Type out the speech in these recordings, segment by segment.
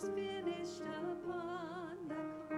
finished upon the cross.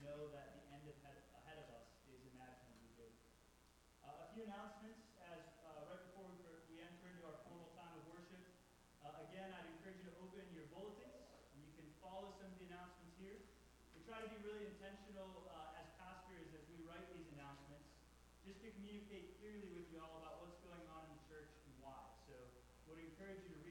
know that the end ahead of us is imaginably good. Uh, a few announcements as uh, right before we, we enter into our formal time of worship. Uh, again, I'd encourage you to open your bulletins, and you can follow some of the announcements here. We try to be really intentional uh, as pastors as we write these announcements, just to communicate clearly with you all about what's going on in the church and why. So, would encourage you to read.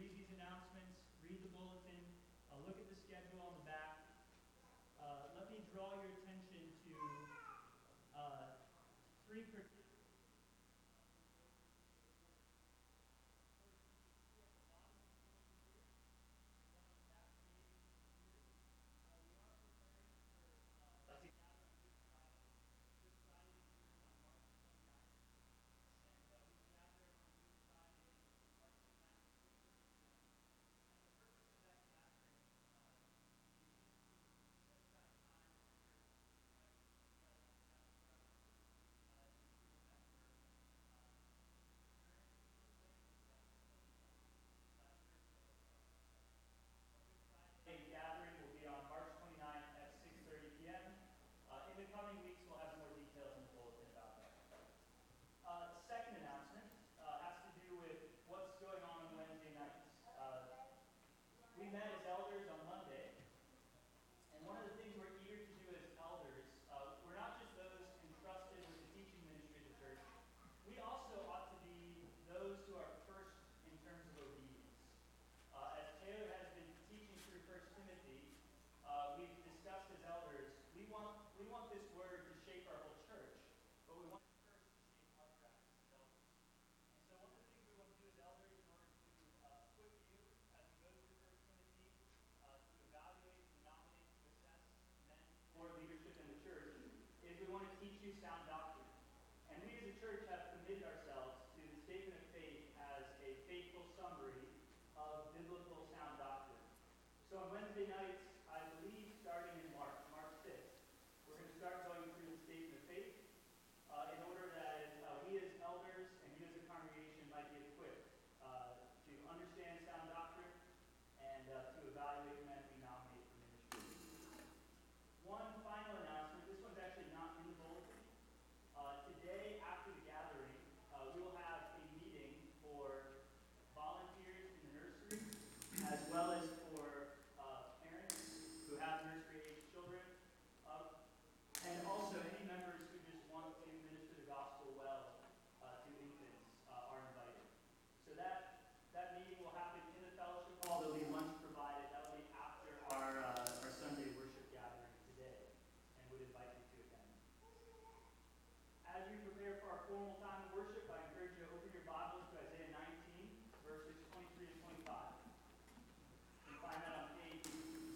formal time of worship, I encourage you to open your Bibles to Isaiah 19, verses 23 to 25. You can find that on page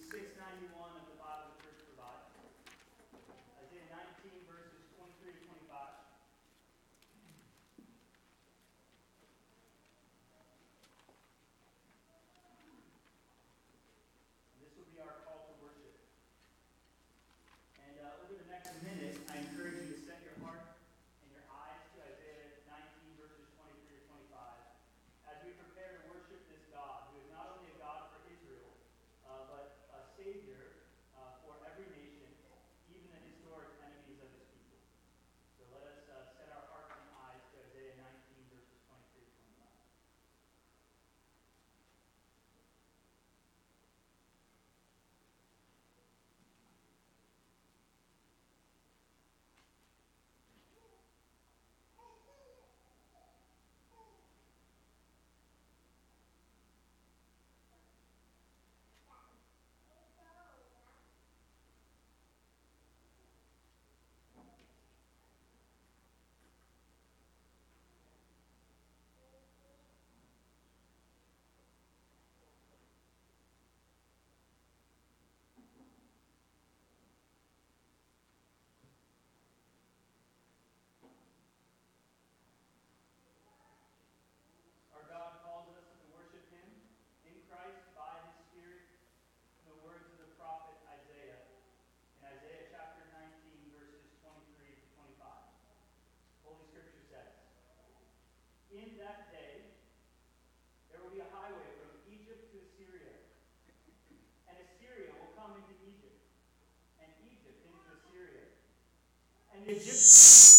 691 of the Bible the Church provides. Isaiah 19, verses 23 to 25. And this will be our Entendido?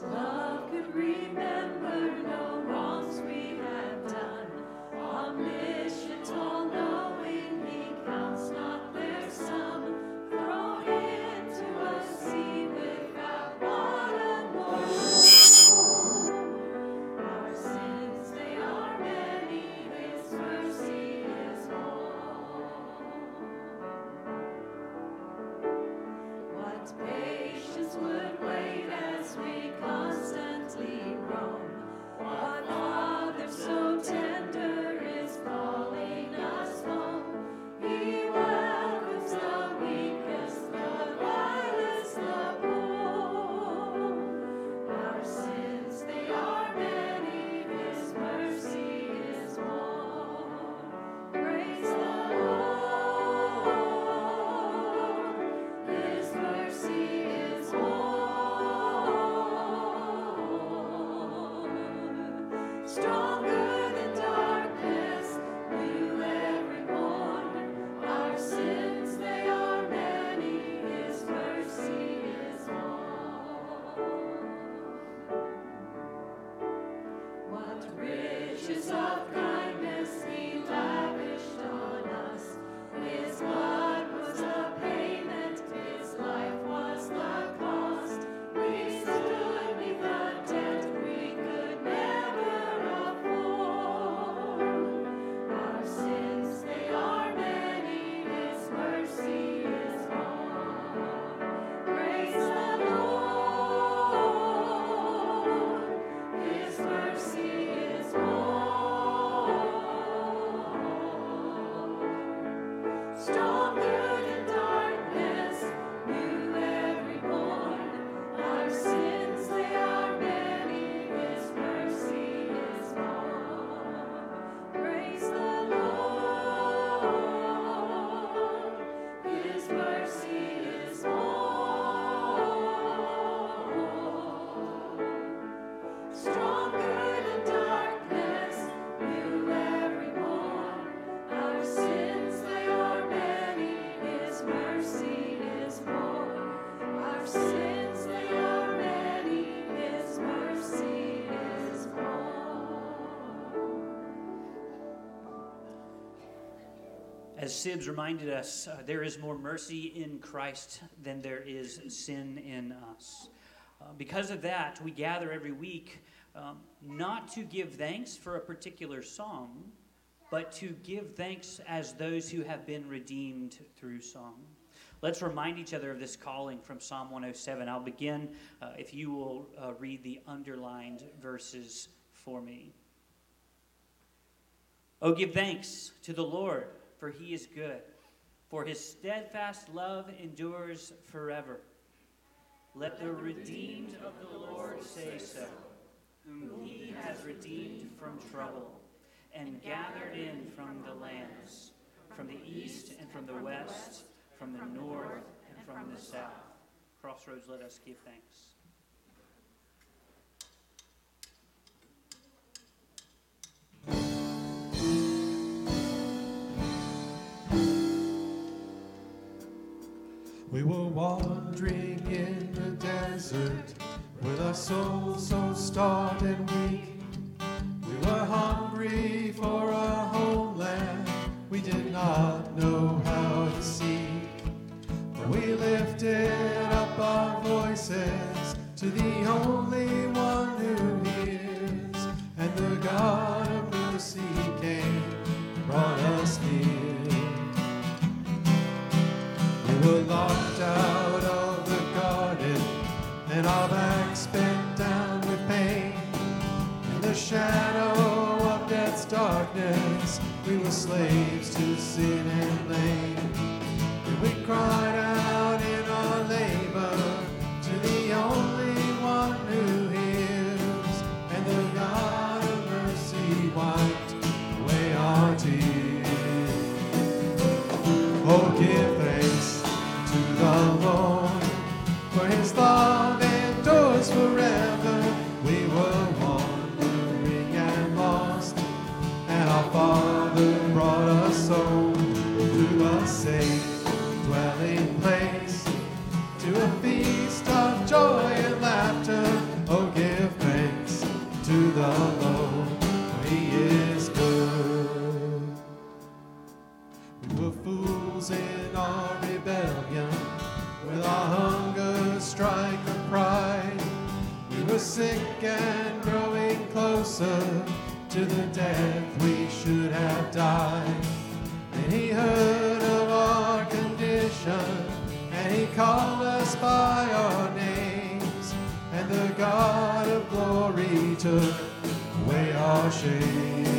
What As Sibbes reminded us, uh, there is more mercy in Christ than there is sin in us. Uh, because of that, we gather every week um, not to give thanks for a particular song, but to give thanks as those who have been redeemed through song. Let's remind each other of this calling from Psalm 107. I'll begin, uh, if you will uh, read the underlined verses for me. Oh, give thanks to the Lord, for he is good, for his steadfast love endures forever. Let the redeemed of the Lord say so, whom he has redeemed from trouble and gathered in from the lands, from the east and from the west, from the north and from the south. Crossroads, let us give thanks. We were wandering in the desert with our souls so starved and weak. We were hungry for a homeland we did not know how to seek. But we lifted up our voices to the only one who hears, and the God of mercy came brought us near. We were locked out of the garden, and our backs bent down with pain. In the shadow of death's darkness, we were slaves to sin and blame. And we cried out For his love endures forever. We were wandering and lost, and our Father brought us home to a safe dwelling place, to a feast of joy and laughter. Oh, give thanks to the Lord, for he is. And growing closer to the death we should have died. And he heard of our condition, and he called us by our names. And the God of glory took away our shame.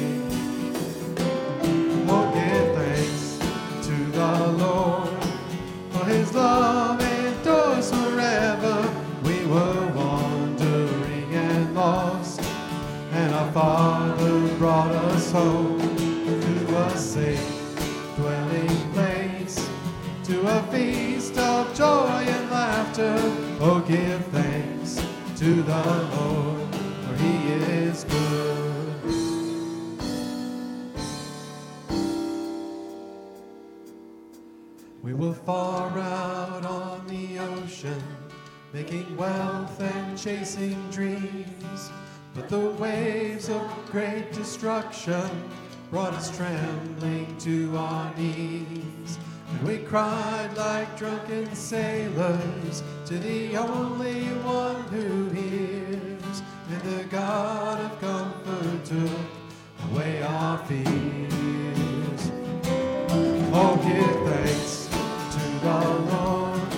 Give thanks to the Lord, for he is good. We were far out on the ocean, making wealth and chasing dreams. But the waves of great destruction brought us trembling to our knees. We cried like drunken sailors to the only one who hears. And the God of comfort took away our fears. Oh, give thanks to the Lord,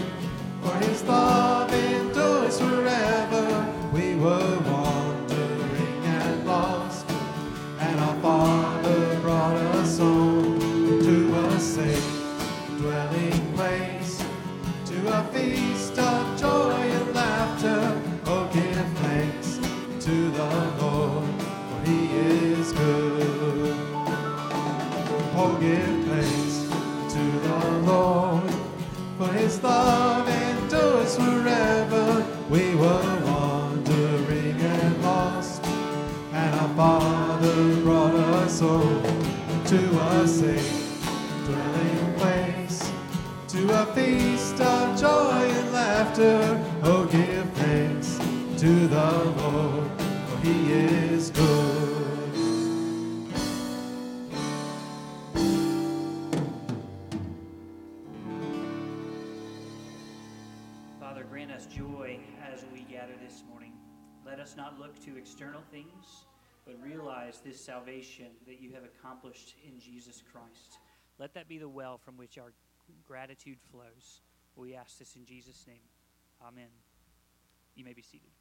for his love endures forever. We were good. Oh, give thanks to the Lord, for his love endures forever. We were wandering and lost, and our Father brought us home to a safe dwelling place, to a feast of joy and laughter. Oh, give thanks to the Lord, for he is good. Joy as we gather this morning. Let us not look to external things, but realize this salvation that you have accomplished in Jesus Christ. Let that be the well from which our gratitude flows. We ask this in Jesus' name. Amen. You may be seated.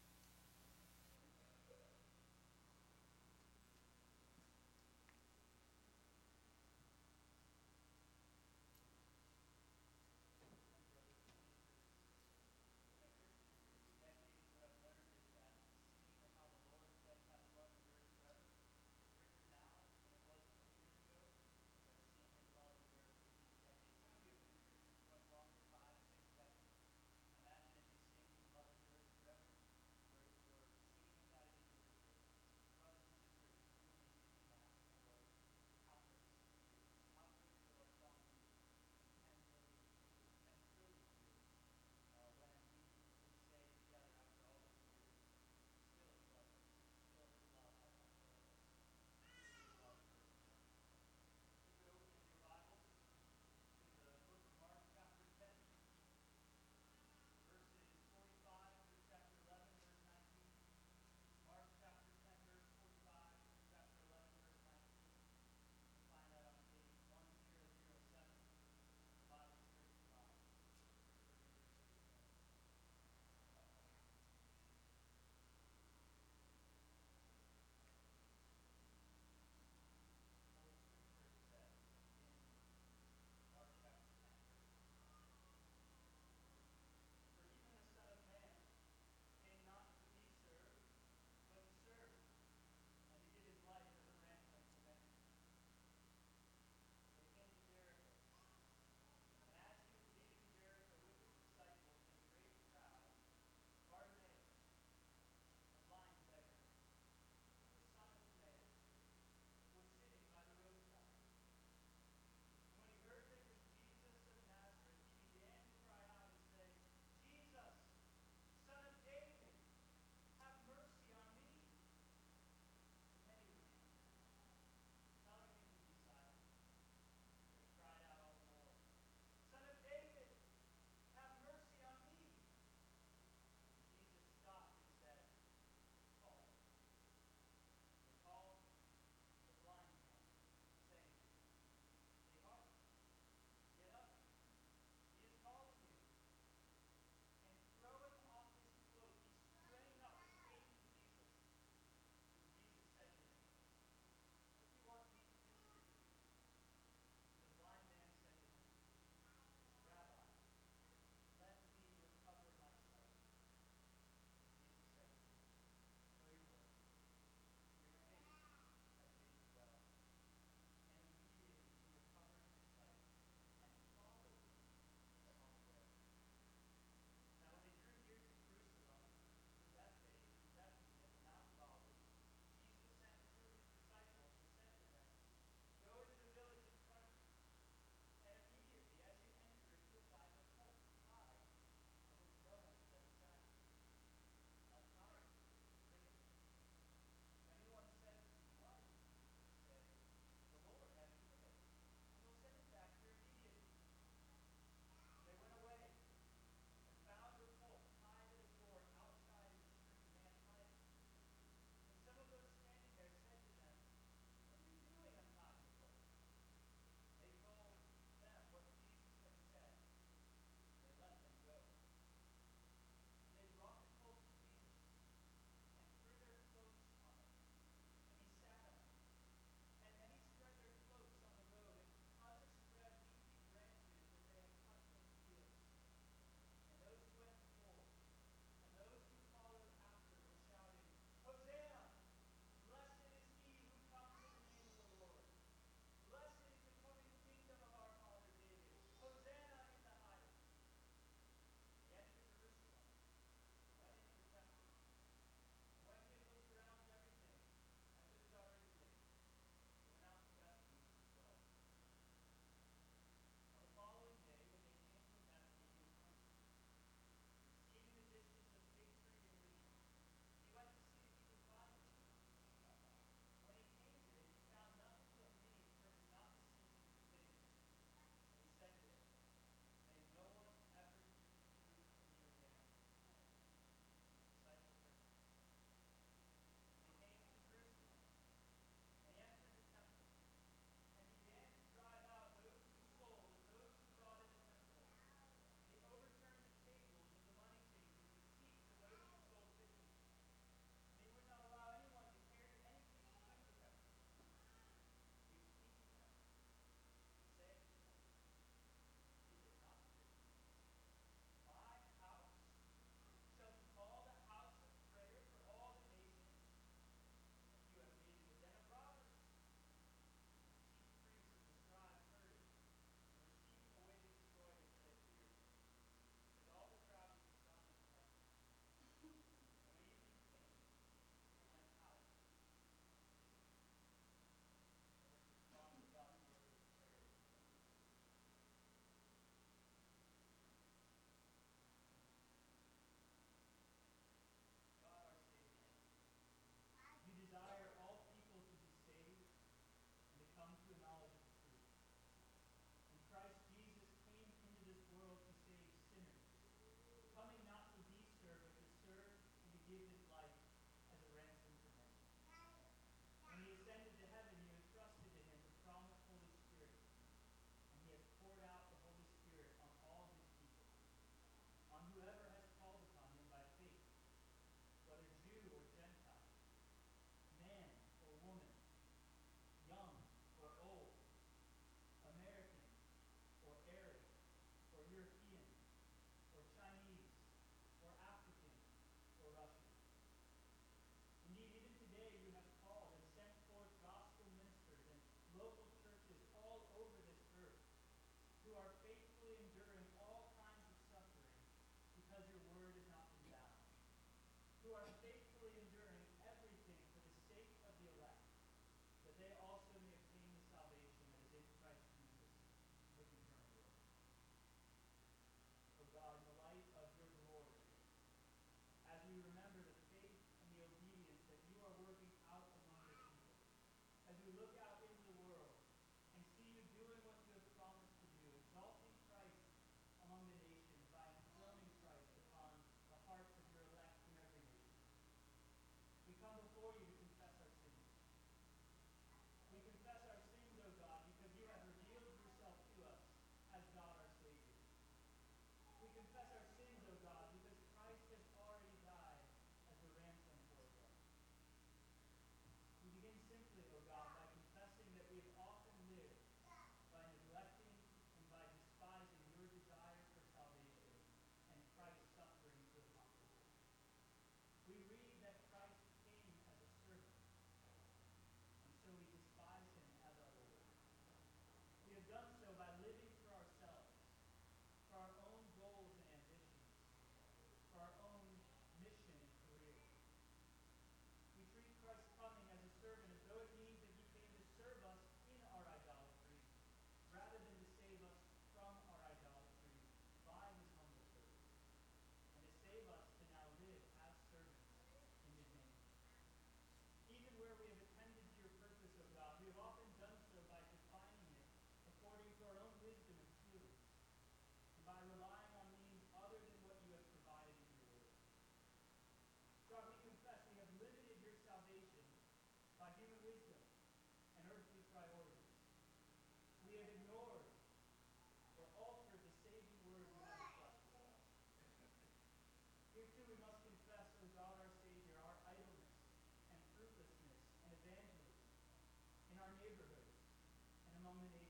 nominated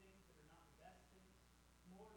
things that are not the best things, more.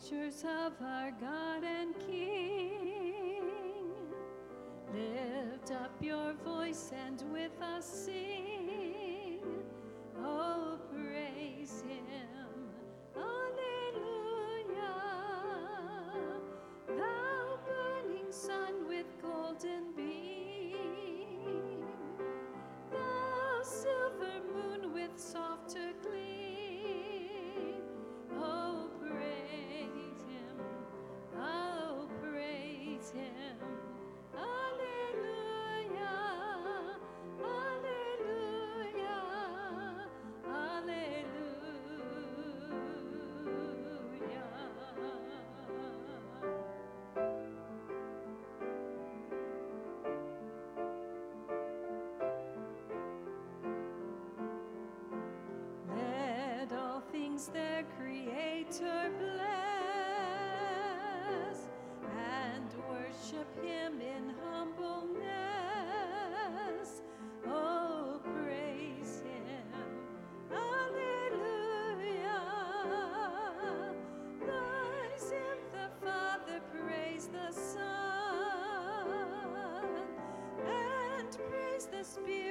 pictures of our God and King. Lift up your voice and nations their Creator bless and worship Him in humbleness. Oh, praise Him. Alleluia. Praise Him, the Father, praise the Son, and praise the Spirit.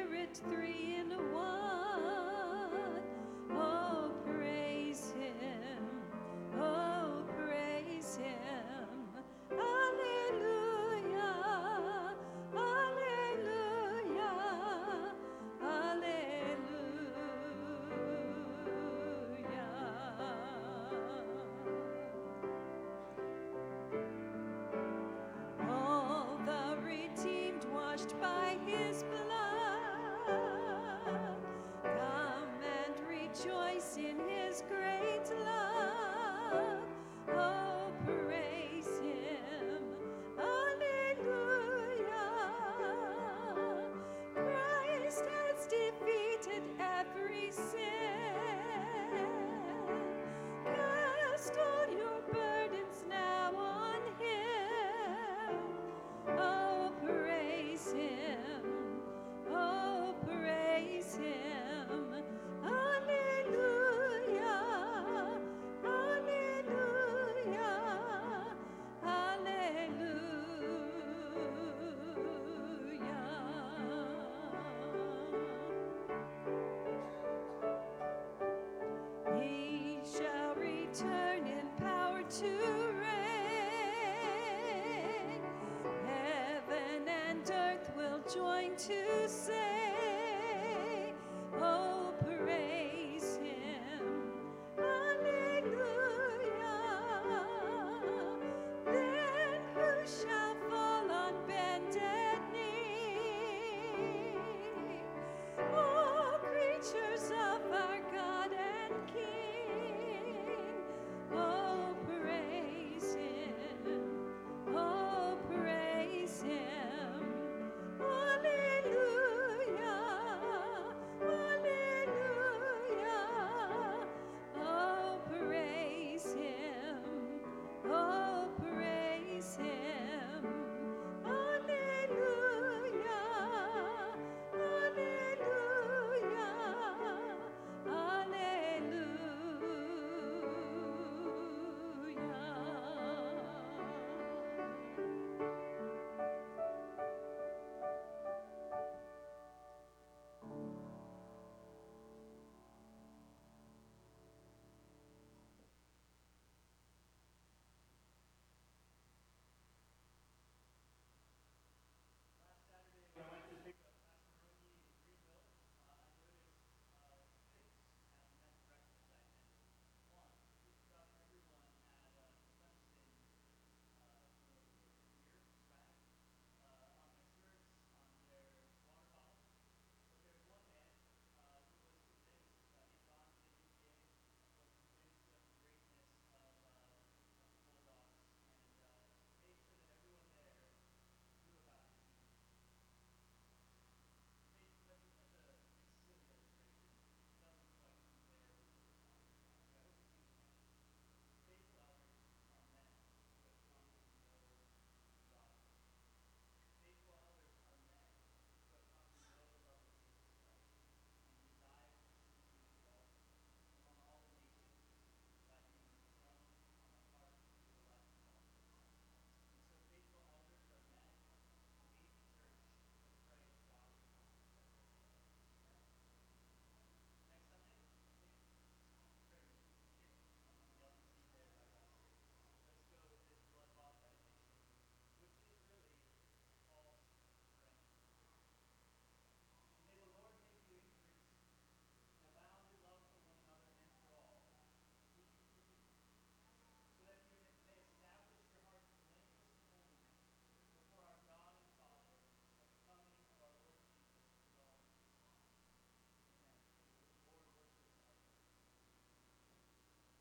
to say.